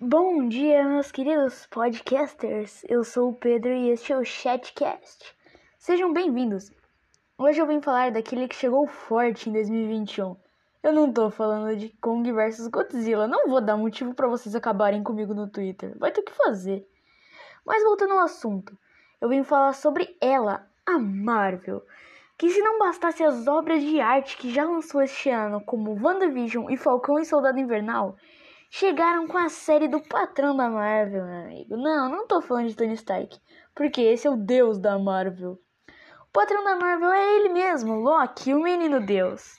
Bom dia, meus queridos podcasters. Eu sou o Pedro e este é o Chatcast. Sejam bem-vindos. Hoje eu vim falar daquele que chegou forte em 2021. Eu não tô falando de Kong vs Godzilla, não vou dar motivo para vocês acabarem comigo no Twitter. Vai ter que fazer. Mas voltando ao assunto, eu vim falar sobre ela, a Marvel. Que se não bastasse as obras de arte que já lançou este ano, como WandaVision e Falcão e Soldado Invernal, chegaram com a série do patrão da Marvel, meu amigo. Não, não tô falando de Tony Stark, porque esse é o deus da Marvel. O patrão da Marvel é ele mesmo, Loki, o menino deus.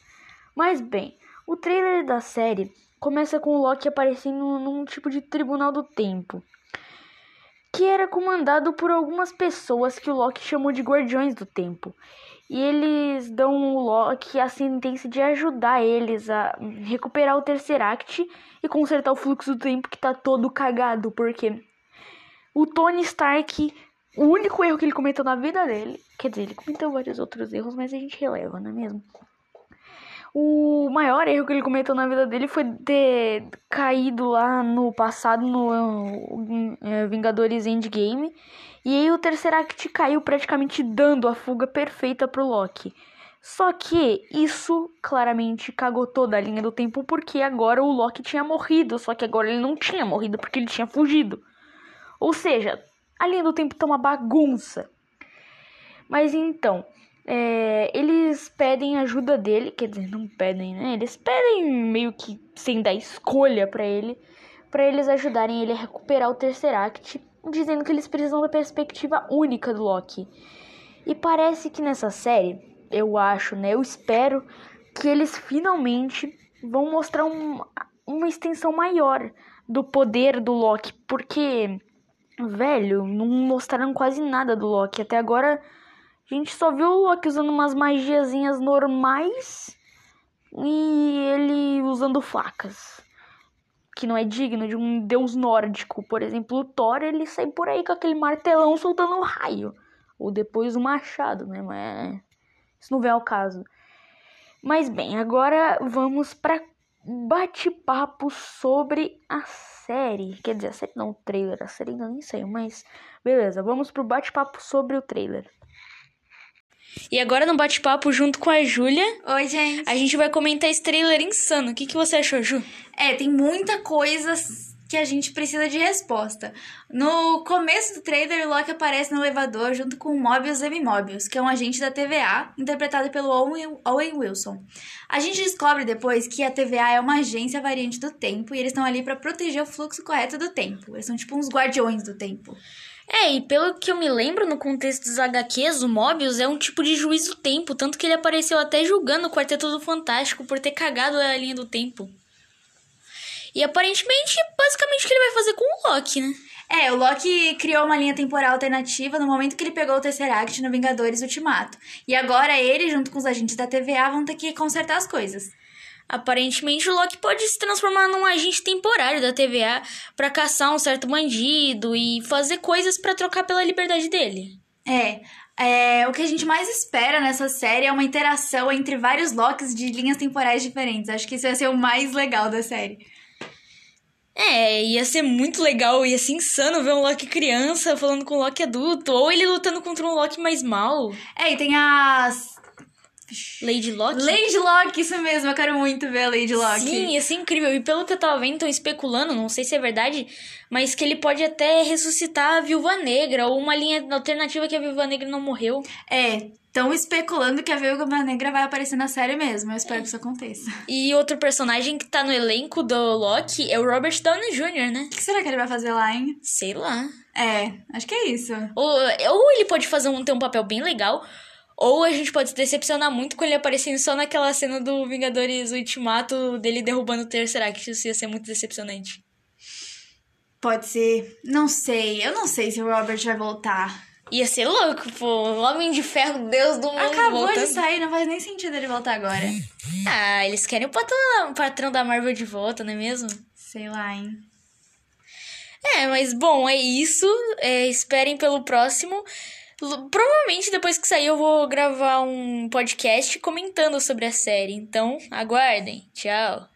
Mas bem, o trailer da série começa com o Loki aparecendo num tipo de tribunal do tempo, que era comandado por algumas pessoas que o Loki chamou de Guardiões do Tempo. E eles dão o Loki a sentença de ajudar eles a recuperar o Tesseract e consertar o fluxo do tempo que tá todo cagado, porque o Tony Stark, o único erro que ele cometeu na vida dele, quer dizer, ele cometeu vários outros erros, mas a gente releva, não é mesmo? O maior erro que ele cometeu na vida dele foi ter caído lá no passado no é, Vingadores Endgame. E aí o Tesseract caiu praticamente dando a fuga perfeita pro Loki. Só que isso claramente cagou toda a linha do tempo porque agora o Loki tinha morrido, só que agora ele não tinha morrido porque ele tinha fugido. Ou seja, a linha do tempo tá uma bagunça. Mas então, é, eles pedem ajuda dele, quer dizer, não pedem, né? Eles pedem meio que sem dar escolha para ele, para eles ajudarem ele a recuperar o Tesseract, dizendo que eles precisam da perspectiva única do Loki. E parece que nessa série eu acho, né? Eu espero que eles finalmente vão mostrar um, uma extensão maior do poder do Loki, porque, velho, não mostraram quase nada do Loki. Até agora a gente só viu o Loki usando umas magiazinhas normais e ele usando facas. Que não é digno de um deus nórdico. Por exemplo, o Thor, ele sai por aí com aquele martelão soltando um raio. Ou depois o machado, né? Mas isso não vem ao caso. Mas bem, agora vamos para bate-papo sobre a série. Quer dizer, a série não, o trailer. A série ainda nem saiu, mas beleza, vamos pro bate-papo sobre o trailer. E agora no bate-papo junto com a Júlia. Oi, gente. A gente vai comentar esse trailer insano. O que, que você achou, Ju? É, tem muita coisa que a gente precisa de resposta. No começo do trailer, o Loki aparece no elevador junto com o Mobius M. Mobius, que é um agente da TVA, interpretado pelo Owen Wilson. A gente descobre depois que a TVA é uma agência variante do tempo e eles estão ali para proteger o fluxo correto do tempo. Eles são tipo uns guardiões do tempo. É, e pelo que eu me lembro no contexto dos HQs, o Mobius é um tipo de juiz do tempo, tanto que ele apareceu até julgando o Quarteto do Fantástico por ter cagado a linha do tempo. E aparentemente, basicamente, o que ele vai fazer com o Loki, né? É, o Loki criou uma linha temporal alternativa no momento que ele pegou o Tesseract no Vingadores Ultimato. E agora ele, junto com os agentes da TVA, vão ter que consertar as coisas. Aparentemente, o Loki pode se transformar num agente temporário da TVA para caçar um certo bandido e fazer coisas para trocar pela liberdade dele. É, é, o que a gente mais espera nessa série é uma interação entre vários Locks de linhas temporais diferentes. Acho que isso vai ser o mais legal da série. É, ia ser muito legal, ia ser insano ver um Loki criança falando com um Loki adulto, ou ele lutando contra um Loki mais mal. É, e tem as. Lady Locke? Lady Locke, isso mesmo, eu quero muito ver a Lady Locke. Sim, ia ser incrível. E pelo que eu tava vendo, estão especulando, não sei se é verdade, mas que ele pode até ressuscitar a Viúva Negra, ou uma linha alternativa que a Viúva Negra não morreu. É, estão especulando que a Viúva Negra vai aparecer na série mesmo. Eu espero é. que isso aconteça. E outro personagem que tá no elenco do Loki é o Robert Downey Jr., né? O que será que ele vai fazer lá, hein? Sei lá. É, acho que é isso. Ou, ou ele pode fazer um, ter um papel bem legal, ou a gente pode se decepcionar muito com ele aparecendo só naquela cena do Vingadores Ultimato dele derrubando o Tesseract. Isso ia ser muito decepcionante. Pode ser. Não sei. Eu não sei se o Robert vai voltar. Ia ser louco, pô. Homem de ferro, Deus do mundo. Acabou voltando. de sair, não faz nem sentido ele voltar agora. Ah, eles querem o patrão, o patrão da Marvel de volta, não é mesmo? Sei lá, hein. É, mas bom, é isso. É, esperem pelo próximo. Provavelmente depois que sair eu vou gravar um podcast comentando sobre a série. Então, aguardem. Tchau.